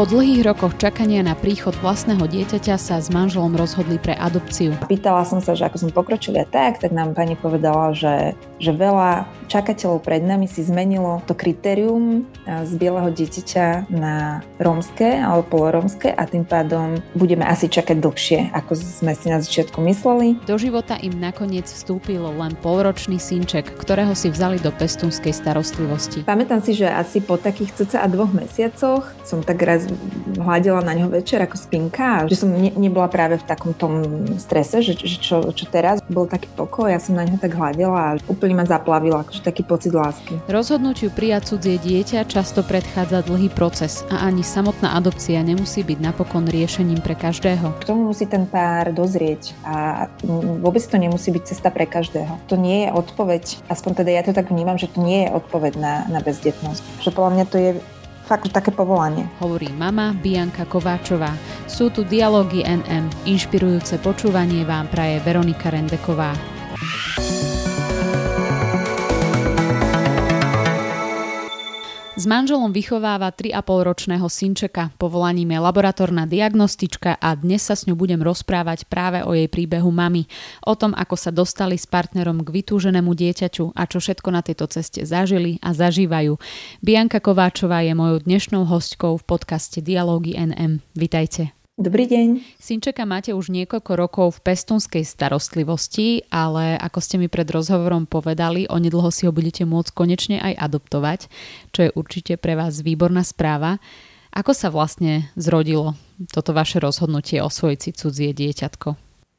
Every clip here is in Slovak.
Po dlhých rokoch čakania na príchod vlastného dieťaťa sa s manželom rozhodli pre adopciu. Pýtala som sa, že ako sme pokročili a tak, tak nám pani povedala, že, že veľa čakateľov pred nami si zmenilo to kritérium z bieleho dieťaťa na rómske alebo polorómske a tým pádom budeme asi čakať dlhšie, ako sme si na začiatku mysleli. Do života im nakoniec vstúpilo len polročný synček, ktorého si vzali do pestúnskej starostlivosti. Pamätám si, že asi po takých cca dvoch mesiacoch som tak raz hľadela na ňo večer ako spinka, že som ne, nebola práve v takom tom strese, že, že čo, čo teraz. Bol taký pokoj, ja som na ňo tak hľadela a úplne ma zaplavila, akože taký pocit lásky. Rozhodnutiu prijať cudzie dieťa často predchádza dlhý proces a ani samotná adopcia nemusí byť napokon riešením pre každého. K tomu musí ten pár dozrieť a vôbec to nemusí byť cesta pre každého. To nie je odpoveď, aspoň teda ja to tak vnímam, že to nie je odpoveď na, na bezdetnosť. Že podľa mňa to je fakt také povolanie. Hovorí mama Bianka Kováčová. Sú tu dialógy NM. Inšpirujúce počúvanie vám praje Veronika Rendeková. S manželom vychováva 3,5 ročného synčeka, povolaním je laboratórna diagnostička a dnes sa s ňou budem rozprávať práve o jej príbehu mamy, o tom, ako sa dostali s partnerom k vytúženému dieťaťu a čo všetko na tejto ceste zažili a zažívajú. Bianka Kováčová je mojou dnešnou hostkou v podcaste Dialógy NM. Vitajte. Dobrý deň. Synčeka máte už niekoľko rokov v pestunskej starostlivosti, ale ako ste mi pred rozhovorom povedali, onedlho si ho budete môcť konečne aj adoptovať, čo je určite pre vás výborná správa. Ako sa vlastne zrodilo toto vaše rozhodnutie osvojiť si cudzie dieťatko?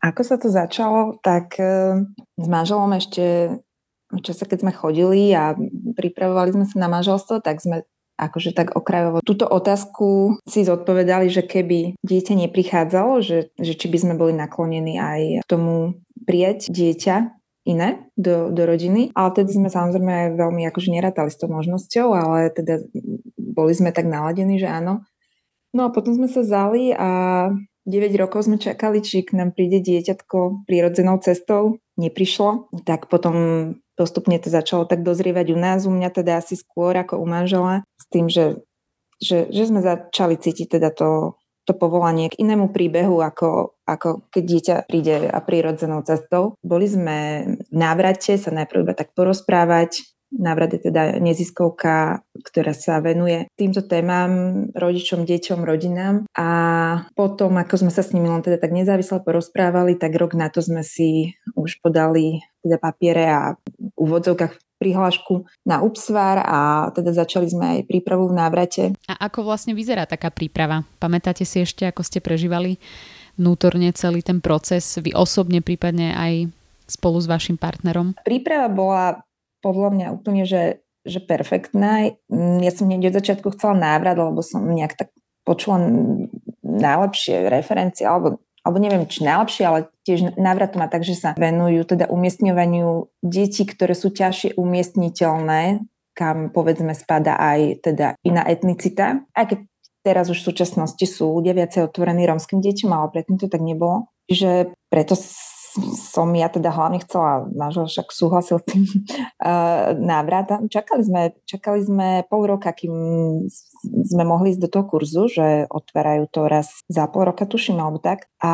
Ako sa to začalo, tak e, s manželom ešte v čase, keď sme chodili a pripravovali sme sa na manželstvo, tak sme akože tak okrajovo túto otázku si zodpovedali, že keby dieťa neprichádzalo, že, že či by sme boli naklonení aj k tomu prijať dieťa iné do, do rodiny. Ale tedy sme samozrejme veľmi akože nerátali s tou možnosťou, ale teda boli sme tak naladení, že áno. No a potom sme sa zali a 9 rokov sme čakali, či k nám príde dieťatko prírodzenou cestou. Neprišlo. Tak potom postupne to začalo tak dozrievať u nás, u mňa teda asi skôr ako u manžela, s tým, že, že, že sme začali cítiť teda to, to povolanie k inému príbehu, ako, ako keď dieťa príde a prírodzenou cestou. Boli sme v návrate sa najprv iba tak porozprávať, Návrat je teda neziskovka, ktorá sa venuje týmto témam, rodičom, deťom, rodinám. A potom, ako sme sa s nimi len teda tak nezávisle porozprávali, tak rok na to sme si už podali teda papiere a úvodzovkách prihlášku na UPSVAR a teda začali sme aj prípravu v návrate. A ako vlastne vyzerá taká príprava? Pamätáte si ešte, ako ste prežívali vnútorne celý ten proces, vy osobne prípadne aj spolu s vašim partnerom? Príprava bola podľa mňa úplne, že, že perfektná. Ja som hneď od začiatku chcela návrat, lebo som nejak tak počula najlepšie referencie, alebo, alebo neviem, či najlepšie, ale tiež návrat má tak, že sa venujú teda umiestňovaniu detí, ktoré sú ťažšie umiestniteľné, kam povedzme spada aj teda iná etnicita. Aj keď teraz už v súčasnosti sú ľudia viacej otvorení rómskym deťom, ale predtým to tak nebolo. Čiže preto som ja teda hlavne chcela, manžel však súhlasil s tým uh, návrat. Čakali sme, čakali sme pol roka, kým sme mohli ísť do toho kurzu, že otvárajú to raz za pol roka, tuším, alebo tak. A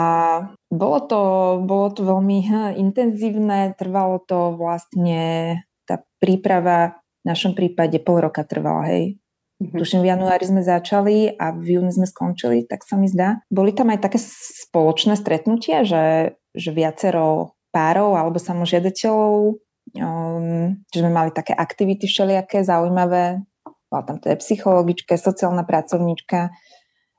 bolo to, bolo to veľmi hm, intenzívne, trvalo to vlastne, tá príprava v našom prípade pol roka trvala, hej. Mm-hmm. Tuším, v januári sme začali a v júni sme skončili, tak sa mi zdá. Boli tam aj také spoločné stretnutia, že že viacero párov alebo samožiadateľov, um, že sme mali také aktivity všelijaké zaujímavé. Bola tam teda psychologička, sociálna pracovníčka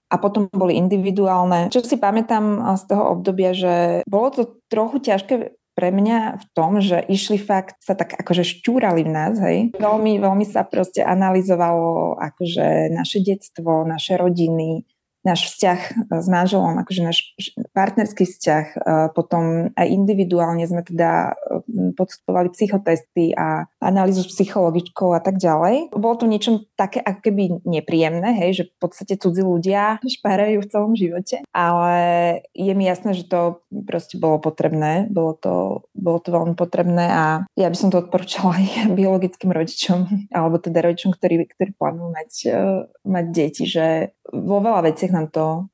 a potom boli individuálne. Čo si pamätám z toho obdobia, že bolo to trochu ťažké pre mňa v tom, že išli fakt, sa tak akože šťúrali v nás, hej. Veľmi, veľmi sa proste analyzovalo akože naše detstvo, naše rodiny, náš vzťah e, s manželom, akože náš partnerský vzťah, e, potom aj individuálne sme teda e, podstupovali psychotesty a analýzu s psychologičkou a tak ďalej. Bolo to niečo také ako keby nepríjemné, hej, že v podstate cudzí ľudia špárajú v celom živote, ale je mi jasné, že to proste bolo potrebné, bolo to, bolo to veľmi potrebné a ja by som to odporúčala aj biologickým rodičom, alebo teda rodičom, ktorí, ktorí plánujú mať, mať deti, že vo veľa veciach nám to,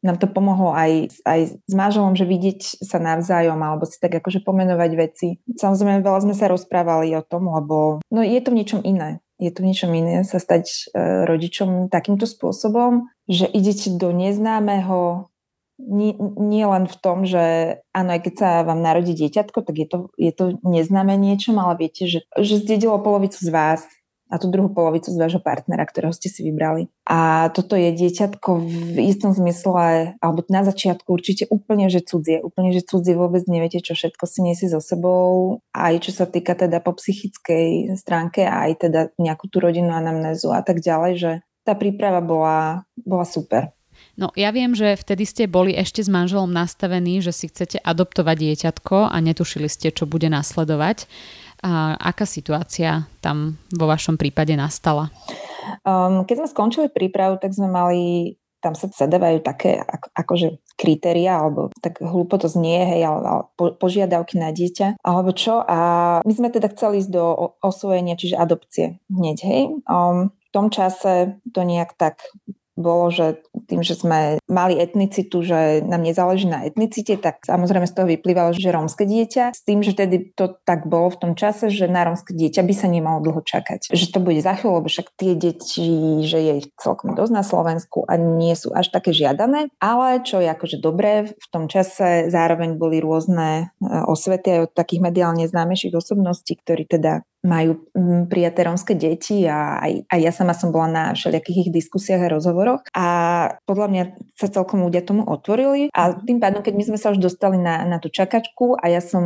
nám to pomohlo aj, aj s manželom, že vidieť sa navzájom alebo si tak akože pomenovať veci. Samozrejme, veľa sme sa rozprávali o tom, lebo no, je to v niečom iné. Je to v niečom iné sa stať e, rodičom takýmto spôsobom, že idete do neznámeho, nie, nie len v tom, že áno, aj keď sa vám narodí dieťatko, tak je to, je to neznáme niečom, ale viete, že, že zdedilo polovicu z vás, a tú druhú polovicu z vášho partnera, ktorého ste si vybrali. A toto je dieťatko v istom zmysle, alebo na začiatku určite úplne, že cudzie, úplne, že cudzie vôbec neviete, čo všetko si nesie so sebou, aj čo sa týka teda po psychickej stránke, aj teda nejakú tú rodinu anamnézu a tak ďalej, že tá príprava bola, bola super. No ja viem, že vtedy ste boli ešte s manželom nastavení, že si chcete adoptovať dieťatko a netušili ste, čo bude nasledovať. A aká situácia tam vo vašom prípade nastala? Um, keď sme skončili prípravu, tak sme mali tam sa zadávajú také ako, akože kritéria, alebo tak hlúpo to znie, hej, ale, ale po, požiadavky na dieťa, alebo čo. A my sme teda chceli ísť do osvojenia, čiže adopcie hneď, hej. Um, v tom čase to nejak tak bolo, že tým, že sme mali etnicitu, že nám nezáleží na etnicite, tak samozrejme z toho vyplývalo, že rómske dieťa. S tým, že tedy to tak bolo v tom čase, že na rómske dieťa by sa nemalo dlho čakať. Že to bude za chvíľu, lebo však tie deti, že je ich celkom dosť na Slovensku a nie sú až také žiadané. Ale čo je akože dobré, v tom čase zároveň boli rôzne e, osvety aj od takých mediálne známejších osobností, ktorí teda majú mm, prijaté rómske deti a aj, aj ja sama som bola na všelijakých ich diskusiách a rozhovoroch a podľa mňa sa celkom ľudia tomu otvorili a tým pádom, keď my sme sa už dostali na, na tú čakačku a ja som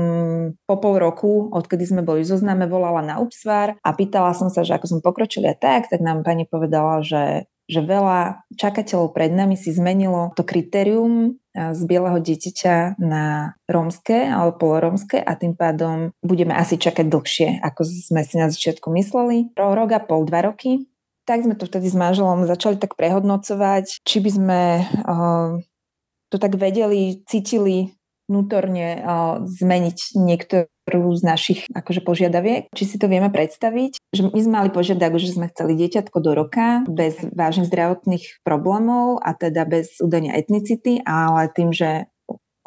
po pol roku, odkedy sme boli zozname, volala na UPSVAR a pýtala som sa, že ako sme pokročili a tak, tak nám pani povedala, že že veľa čakateľov pred nami si zmenilo to kritérium z bieleho dieťaťa na rómske alebo polorómske a tým pádom budeme asi čakať dlhšie, ako sme si na začiatku mysleli. Rok a pol, dva roky. Tak sme to vtedy s manželom začali tak prehodnocovať, či by sme uh, to tak vedeli, cítili vnútorne uh, zmeniť niektorú z našich akože požiadaviek. Či si to vieme predstaviť, že my sme mali požiadavku, že sme chceli dieťatko do roka bez vážnych zdravotných problémov a teda bez údania etnicity, ale tým, že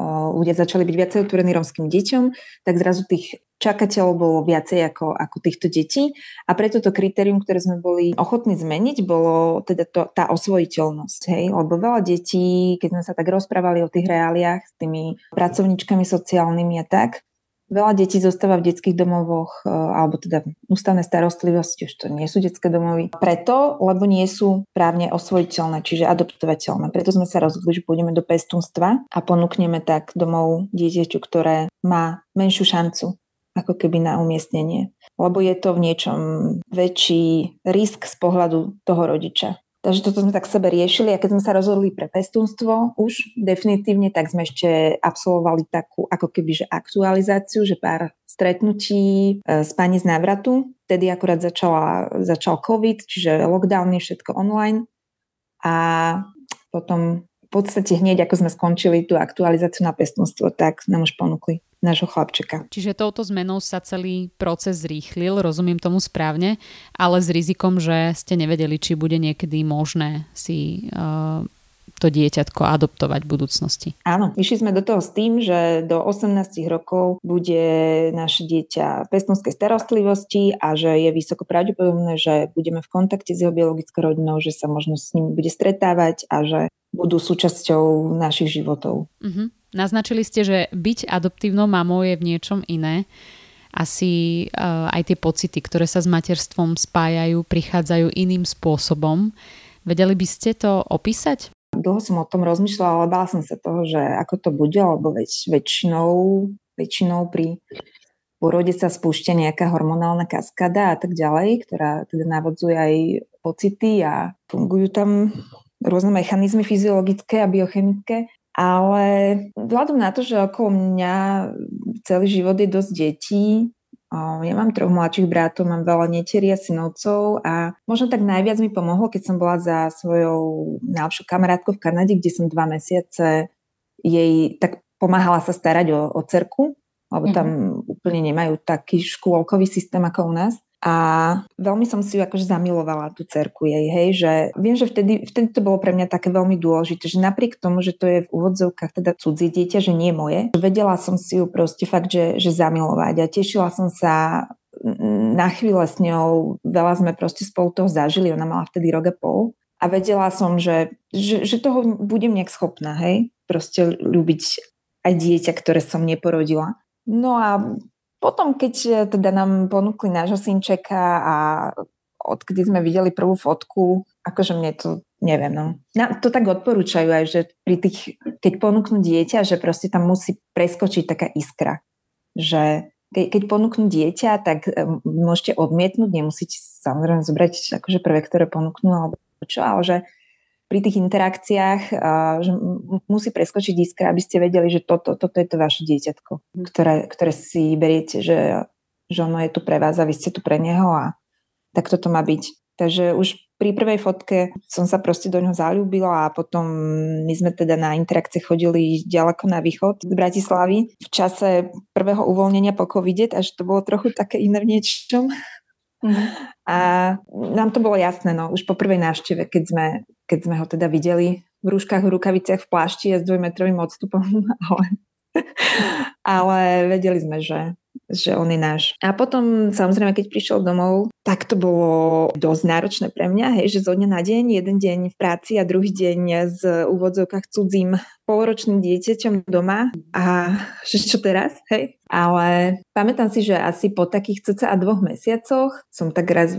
ľudia začali byť viacej otvorení romským deťom, tak zrazu tých čakateľov bolo viacej ako, ako týchto detí. A preto to kritérium, ktoré sme boli ochotní zmeniť, bolo teda to, tá osvojiteľnosť, hej, lebo veľa detí, keď sme sa tak rozprávali o tých reáliách s tými pracovníčkami sociálnymi a tak, Veľa detí zostáva v detských domovoch, e, alebo teda ústavné starostlivosti, už to nie sú detské domovy. Preto, lebo nie sú právne osvojiteľné, čiže adoptovateľné. Preto sme sa rozhodli, že pôjdeme do pestunstva a ponúkneme tak domov dieťaťu, ktoré má menšiu šancu ako keby na umiestnenie. Lebo je to v niečom väčší risk z pohľadu toho rodiča. Takže toto sme tak sebe riešili a keď sme sa rozhodli pre pestúnstvo už definitívne, tak sme ešte absolvovali takú ako keby že aktualizáciu, že pár stretnutí e, s pani z návratu. Vtedy akurát začala, začal COVID, čiže lockdowny, všetko online. A potom v podstate hneď, ako sme skončili tú aktualizáciu na pestúnstvo, tak nám už ponúkli nášho chlapčeka. Čiže touto zmenou sa celý proces zrýchlil, rozumiem tomu správne, ale s rizikom, že ste nevedeli, či bude niekedy možné si uh, to dieťatko adoptovať v budúcnosti. Áno, išli sme do toho s tým, že do 18 rokov bude naše dieťa v pestnovskej starostlivosti a že je vysoko pravdepodobné, že budeme v kontakte s jeho biologickou rodinou, že sa možno s ním bude stretávať a že budú súčasťou našich životov. Uh-huh. Naznačili ste, že byť adoptívnou mamou je v niečom iné. Asi uh, aj tie pocity, ktoré sa s materstvom spájajú, prichádzajú iným spôsobom. Vedeli by ste to opísať? Dlho som o tom rozmýšľala, ale bála som sa toho, že ako to bude, lebo väč, väčšinou, väčšinou pri porode sa spúšťa nejaká hormonálna kaskada a tak ďalej, ktorá teda navodzuje aj pocity a fungujú tam rôzne mechanizmy fyziologické a biochemické, ale vzhľadom na to, že okolo mňa celý život je dosť detí, ja mám troch mladších bratov, mám veľa netierí a synovcov a možno tak najviac mi pomohlo, keď som bola za svojou najlepšou kamarátkou v Kanade, kde som dva mesiace jej tak pomáhala sa starať o, o cerku, lebo tam mm-hmm. úplne nemajú taký škôlkový systém ako u nás. A veľmi som si ju akože zamilovala, tú cerku jej, hej, že viem, že vtedy, vtedy to bolo pre mňa také veľmi dôležité, že napriek tomu, že to je v úvodzovkách teda cudzie dieťa, že nie moje, vedela som si ju proste fakt, že, že zamilovať a tešila som sa na chvíle s ňou, veľa sme proste spolu toho zažili, ona mala vtedy rok a pol a vedela som, že, že, že toho budem nejak schopná, hej, proste ľúbiť aj dieťa, ktoré som neporodila. No a potom, keď e, teda nám ponúkli nášho synčeka a odkedy sme videli prvú fotku, akože mne to, neviem, no. Na, to tak odporúčajú aj, že pri tých, keď ponúknú dieťa, že proste tam musí preskočiť taká iskra. Že ke, keď ponúknú dieťa, tak um, môžete odmietnúť, nemusíte samozrejme zobrať akože prvé, ktoré ponúknú, alebo čo, ale že pri tých interakciách, že musí preskočiť iskra, aby ste vedeli, že toto, toto je to vaše dieťatko, mhm. ktoré, ktoré si beriete, že, že ono je tu pre vás a vy ste tu pre neho a tak toto má byť. Takže už pri prvej fotke som sa proste do ňoho zalúbila a potom my sme teda na interakcie chodili ďaleko na východ z Bratislavy v čase prvého uvoľnenia po covide, takže to bolo trochu také iné v niečom. Mm. A nám to bolo jasné, no, už po prvej návšteve, keď sme, keď sme ho teda videli v rúškach, v rukaviciach, v plášti a s dvojmetrovým odstupom, ale, ale vedeli sme, že, že on je náš. A potom samozrejme, keď prišiel domov, tak to bolo dosť náročné pre mňa, hej, že zo dňa na deň, jeden deň v práci a druhý deň z úvodzovkách cudzím poloročným dieťaťom doma a že čo teraz, hej. Ale pamätám si, že asi po takých cca dvoch mesiacoch som tak raz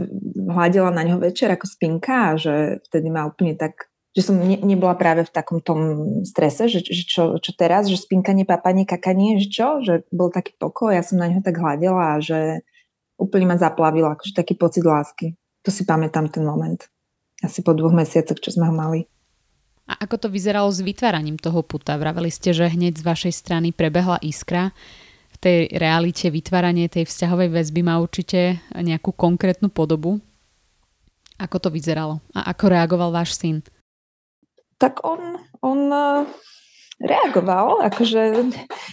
hľadela na ňo večer ako spinka a že vtedy ma úplne tak že som ne, nebola práve v takom tom strese, že, že čo, čo teraz, že spinkanie, papanie, kakanie, že čo, že bol taký pokoj, ja som na ňo tak hľadela a že úplne ma zaplavila, akože taký pocit lásky. To si pamätám ten moment. Asi po dvoch mesiacoch, čo sme ho mali. A ako to vyzeralo s vytváraním toho puta? Vraveli ste, že hneď z vašej strany prebehla iskra. V tej realite vytváranie tej vzťahovej väzby má určite nejakú konkrétnu podobu. Ako to vyzeralo? A ako reagoval váš syn? Tak on, on reagoval, akože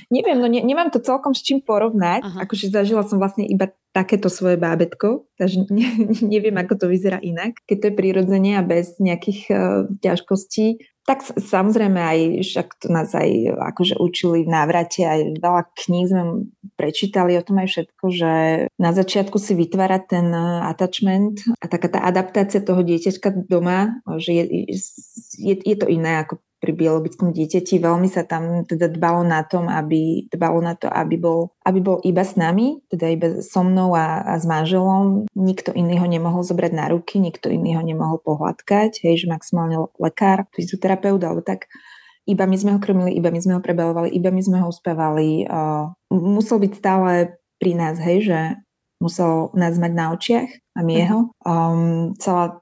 neviem, no ne, nemám to celkom s čím porovnať, Aha. akože zažila som vlastne iba takéto svoje bábetko, takže ne, neviem, ako to vyzerá inak. Keď to je prirodzene a bez nejakých uh, ťažkostí, tak samozrejme aj, však to nás aj akože učili v návrate, aj veľa kníh sme prečítali o tom aj všetko, že na začiatku si vytvárať ten e, attachment a taká tá adaptácia toho dieťačka doma, že je, je, je to iné ako pri biologickom dieťati. Veľmi sa tam teda dbalo na tom, aby dbalo na to, aby bol, aby bol iba s nami, teda iba so mnou a, a s manželom. Nikto iný ho nemohol zobrať na ruky, nikto iný ho nemohol pohľadkať, hej, že maximálne lekár, fyzioterapeut alebo tak. Iba my sme ho krmili, iba my sme ho prebalovali, iba my sme ho uspávali. Uh, musel byť stále pri nás, hej, že musel nás mať na očiach a my jeho. Um, celá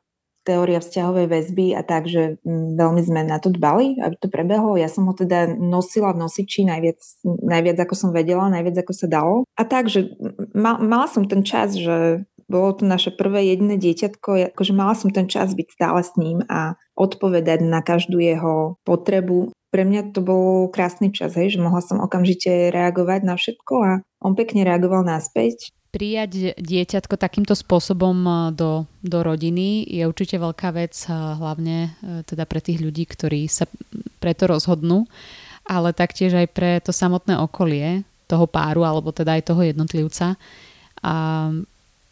teória vzťahovej väzby a tak, že mm, veľmi sme na to dbali, aby to prebehlo. Ja som ho teda nosila v nosiči najviac, najviac ako som vedela, najviac ako sa dalo. A tak, že ma, mala som ten čas, že bolo to naše prvé jediné dieťatko, akože mala som ten čas byť stále s ním a odpovedať na každú jeho potrebu. Pre mňa to bol krásny čas, hej, že mohla som okamžite reagovať na všetko a on pekne reagoval naspäť prijať dieťatko takýmto spôsobom e, do, do rodiny je určite veľká vec, e, hlavne e, teda pre tých ľudí, ktorí sa preto rozhodnú, ale taktiež aj pre to samotné okolie toho páru, alebo teda aj toho jednotlivca. A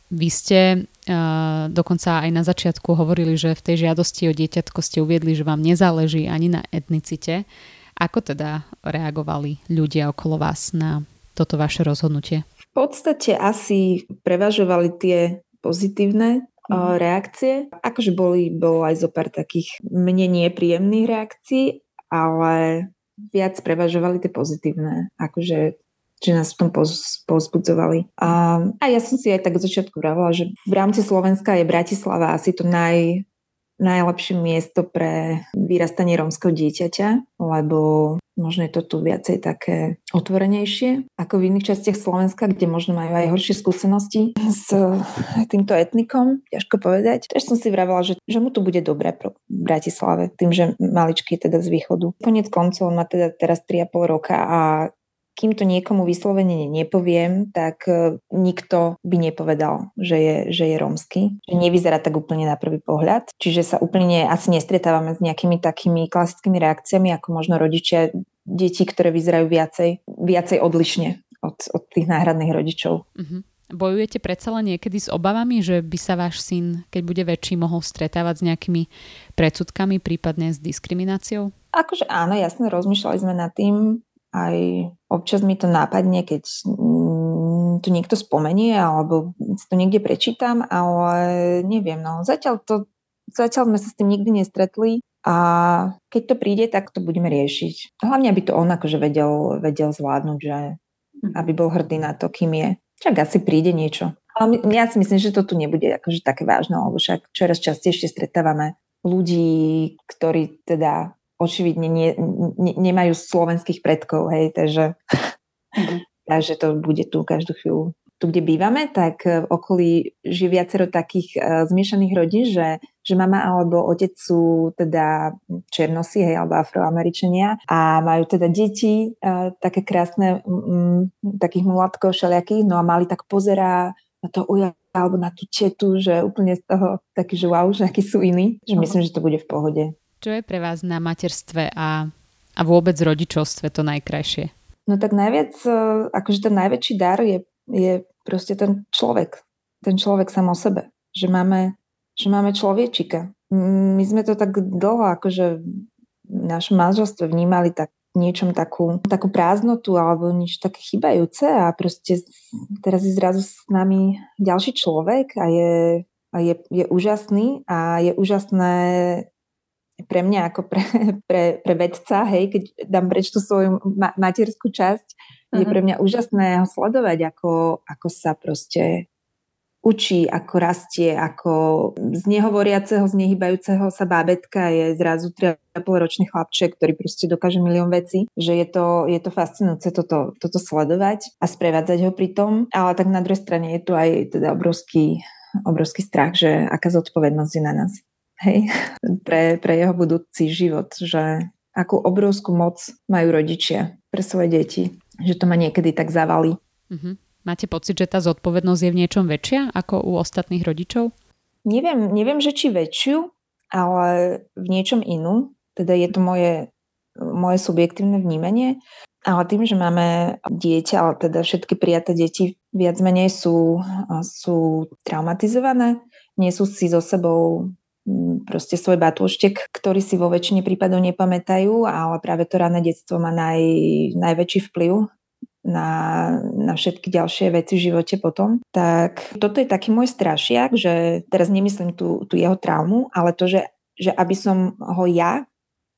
vy ste uh, dokonca aj na začiatku hovorili, že v tej žiadosti o dieťatko ste uviedli, že vám nezáleží ani na etnicite. Ako teda reagovali ľudia okolo vás na toto vaše rozhodnutie? Podstate asi prevažovali tie pozitívne mm. reakcie. Akože boli, bolo aj zo pár takých mne nepríjemných reakcií, ale viac prevažovali tie pozitívne. Akože že nás v tom pozbudzovali. A, a ja som si aj tak od začiatku vravila, že v rámci Slovenska je Bratislava asi to naj, najlepšie miesto pre vyrastanie rómskeho dieťaťa, lebo možno je to tu viacej také otvorenejšie ako v iných častiach Slovenska, kde možno majú aj horšie skúsenosti s týmto etnikom, ťažko povedať. Tež som si vravela, že, že mu tu bude dobre v Bratislave, tým, že maličký je teda z východu. Konec koncov on má teda teraz 3,5 roka a kým to niekomu vyslovene nepoviem, tak e, nikto by nepovedal, že je, že je rómsky. Že nevyzerá tak úplne na prvý pohľad. Čiže sa úplne asi nestretávame s nejakými takými klasickými reakciami, ako možno rodičia detí, ktoré vyzerajú viacej, viacej odlišne od, od tých náhradných rodičov. Uh-huh. Bojujete predsa len niekedy s obavami, že by sa váš syn, keď bude väčší, mohol stretávať s nejakými predsudkami, prípadne s diskrimináciou? Akože áno, jasne, rozmýšľali sme nad tým aj občas mi to nápadne, keď tu niekto spomenie alebo to niekde prečítam, ale neviem, no zatiaľ to Zatiaľ sme sa s tým nikdy nestretli a keď to príde, tak to budeme riešiť. Hlavne, aby to on akože vedel, vedel zvládnuť, že mhm. aby bol hrdý na to, kým je. Však asi príde niečo. Ale ja si myslím, že to tu nebude akože také vážne, lebo však čoraz častejšie stretávame ľudí, ktorí teda očividne nie, ne, nemajú slovenských predkov, hej, takže, mm-hmm. takže to bude tu každú chvíľu. Tu, kde bývame, tak v okolí žije viacero takých uh, zmiešaných rodín, že, že mama alebo otec sú teda černosi, hej, alebo afroameričania a majú teda deti, uh, také krásne, um, takých mulatkov všelijakých, no a mali tak pozerá na to uja alebo na tú četu, že úplne z toho taký, že wow, že akí sú iní, že myslím, že to bude v pohode. Čo je pre vás na materstve a, a vôbec rodičovstve to najkrajšie? No tak najviac, e, akože ten najväčší dar je, je proste ten človek. Ten človek sám o sebe. Že máme, že máme človečika. My sme to tak dlho akože v našom manželstve vnímali tak niečom takú, takú prázdnotu alebo niečo také chybajúce a proste teraz je zrazu s nami ďalší človek a je, a je, je úžasný a je úžasné pre mňa ako pre, pre, pre vedca, hej, keď dám preč tú svoju ma- materskú časť, uh-huh. je mhm. pre mňa úžasné ho sledovať, ako, ako sa proste učí, ako rastie, ako z nehovoriaceho, z nehybajúceho sa bábetka je zrazu 3,5 ročný chlapček, ktorý proste dokáže milión vecí, že je to, je to fascinujúce toto, toto sledovať a sprevádzať ho pri tom, ale tak na druhej strane je tu aj teda obrovský, obrovský strach, že aká zodpovednosť je na nás hej, pre, pre jeho budúci život, že akú obrovskú moc majú rodičia pre svoje deti, že to ma niekedy tak zavali. Mm-hmm. Máte pocit, že tá zodpovednosť je v niečom väčšia ako u ostatných rodičov? Neviem, neviem, že či väčšiu, ale v niečom inú. Teda je to moje, moje subjektívne vnímanie. Ale tým, že máme dieťa, ale teda všetky prijaté deti viac menej sú, sú traumatizované, nie sú si so sebou proste svoj batúštek, ktorý si vo väčšine prípadov nepamätajú, ale práve to rané detstvo má naj, najväčší vplyv na, na všetky ďalšie veci v živote potom. Tak toto je taký môj strašiak, že teraz nemyslím tú, tú jeho traumu, ale to, že, že aby som ho ja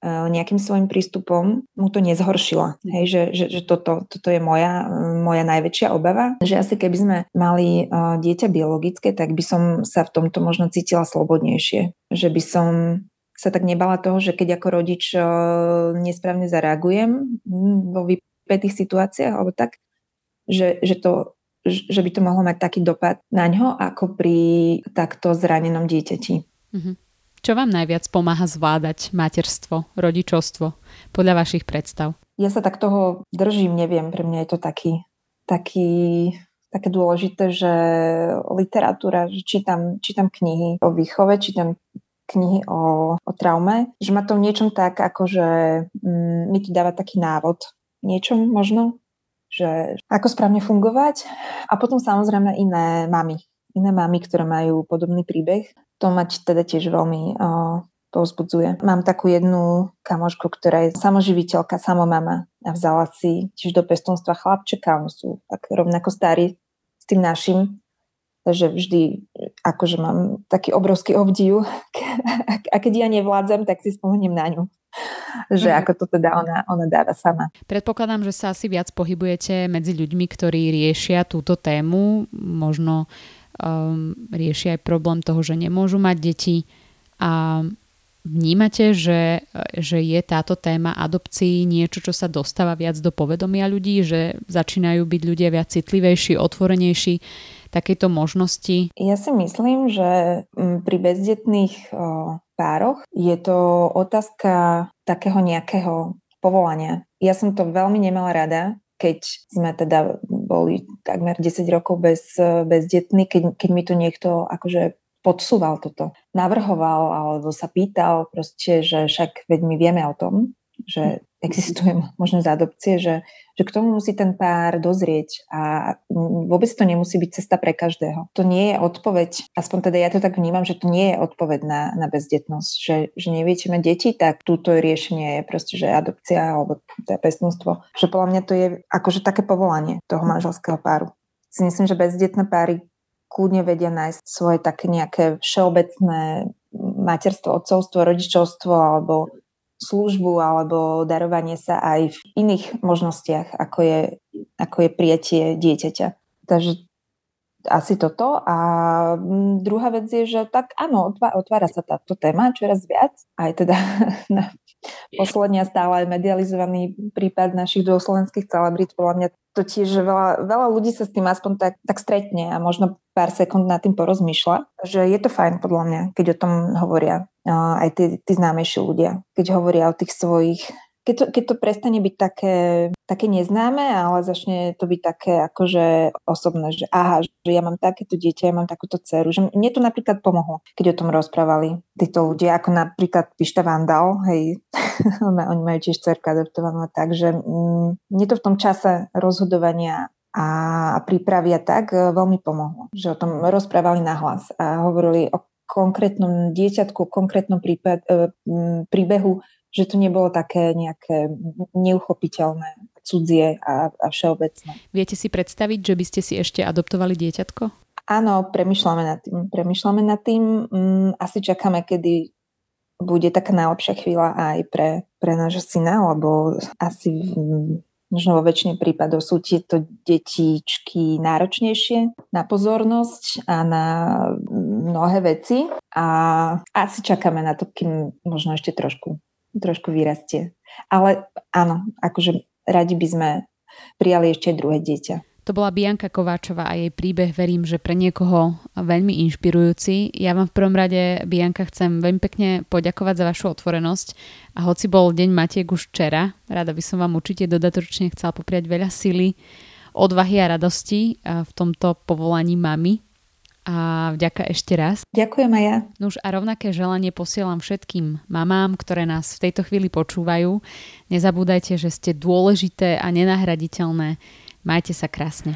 nejakým svojim prístupom mu to nezhoršila. Hej, že, že, že toto, toto je moja, moja najväčšia obava. Že asi keby sme mali uh, dieťa biologické, tak by som sa v tomto možno cítila slobodnejšie. Že by som sa tak nebala toho, že keď ako rodič uh, nesprávne zareagujem hm, vo vypetých situáciách alebo tak, že, že to že by to mohlo mať taký dopad na ňo, ako pri takto zranenom dieťati. Mm-hmm. Čo vám najviac pomáha zvládať materstvo, rodičovstvo podľa vašich predstav? Ja sa tak toho držím, neviem, pre mňa je to taký, taký, také dôležité, že literatúra, že čítam, čítam knihy o výchove, čítam knihy o, o traume, že ma to v niečom tak, akože mm, mi to dáva taký návod, niečom možno, že ako správne fungovať a potom samozrejme iné mamy, iné mamy, ktoré majú podobný príbeh to mať teda tiež veľmi uh, povzbudzuje. Mám takú jednu kamošku, ktorá je samoživiteľka, samomama a vzala si tiež do pestonstva chlapčeka, oni sú tak rovnako starí s tým našim, takže vždy akože mám taký obrovský obdiv a keď ja nevládzam, tak si spomeniem na ňu že mm-hmm. ako to teda ona, ona dáva sama. Predpokladám, že sa asi viac pohybujete medzi ľuďmi, ktorí riešia túto tému, možno um, rieši aj problém toho, že nemôžu mať deti. A vnímate, že, že je táto téma adopcií niečo, čo sa dostáva viac do povedomia ľudí, že začínajú byť ľudia viac citlivejší, otvorenejší takéto možnosti? Ja si myslím, že mm, pri bezdetných pároch je to otázka takého nejakého povolania. Ja som to veľmi nemala rada, keď sme teda boli takmer 10 rokov bez, bez detný, keď, keď mi to niekto akože podsúval toto. Navrhoval alebo sa pýtal proste, že však veď my vieme o tom, že existuje možnosť adopcie, že, že k tomu musí ten pár dozrieť a vôbec to nemusí byť cesta pre každého. To nie je odpoveď, aspoň teda ja to tak vnímam, že to nie je odpoveď na, na bezdetnosť, že, že neviete mať deti, tak túto riešenie je proste, že adopcia alebo to je pestnústvo. Že podľa mňa to je akože také povolanie toho manželského páru. Si myslím, že bezdetné páry kľudne vedia nájsť svoje také nejaké všeobecné materstvo, otcovstvo, rodičovstvo alebo službu alebo darovanie sa aj v iných možnostiach, ako je, ako je prijatie dieťaťa. Takže asi toto. A mm, druhá vec je, že tak áno, otvára sa táto téma čoraz viac. Aj teda na posledne stále medializovaný prípad našich dôslovenských celebrít. Podľa mňa to tiež, veľa, veľa ľudí sa s tým aspoň tak, tak stretne a možno pár sekúnd nad tým porozmýšľa. Že je to fajn podľa mňa, keď o tom hovoria aj tí, tí známejší ľudia. Keď hovoria o tých svojich keď to, keď to prestane byť také, také neznáme, ale začne to byť také akože osobné, že aha, že ja mám takéto dieťa, ja mám takúto dceru, že mne to napríklad pomohlo, keď o tom rozprávali títo ľudia, ako napríklad Pišta Vandal, hej, oni majú tiež dcerku adoptovanú, takže mm, mne to v tom čase rozhodovania a prípravia tak e, veľmi pomohlo, že o tom rozprávali nahlas a hovorili o konkrétnom dieťatku, konkrétnom prípad, e, príbehu, že to nebolo také nejaké neuchopiteľné, cudzie a, a všeobecné. Viete si predstaviť, že by ste si ešte adoptovali dieťatko? Áno, premyšľame nad tým. Premyšľame nad tým. Mm, asi čakáme, kedy bude taká najlepšia chvíľa aj pre, pre nášho syna, lebo asi možno vo väčšine prípadov sú tieto detičky náročnejšie na pozornosť a na mnohé veci a asi čakáme na to, kým možno ešte trošku trošku vyrastie. Ale áno, akože radi by sme prijali ešte druhé dieťa. To bola Bianka Kováčová a jej príbeh, verím, že pre niekoho veľmi inšpirujúci. Ja vám v prvom rade, Bianka, chcem veľmi pekne poďakovať za vašu otvorenosť a hoci bol Deň Matiek už včera, rada by som vám určite dodatočne chcela popriať veľa sily, odvahy a radosti v tomto povolaní mami, a vďaka ešte raz. Ďakujem aj ja. Nuž a rovnaké želanie posielam všetkým mamám, ktoré nás v tejto chvíli počúvajú. Nezabúdajte, že ste dôležité a nenahraditeľné. Majte sa krásne.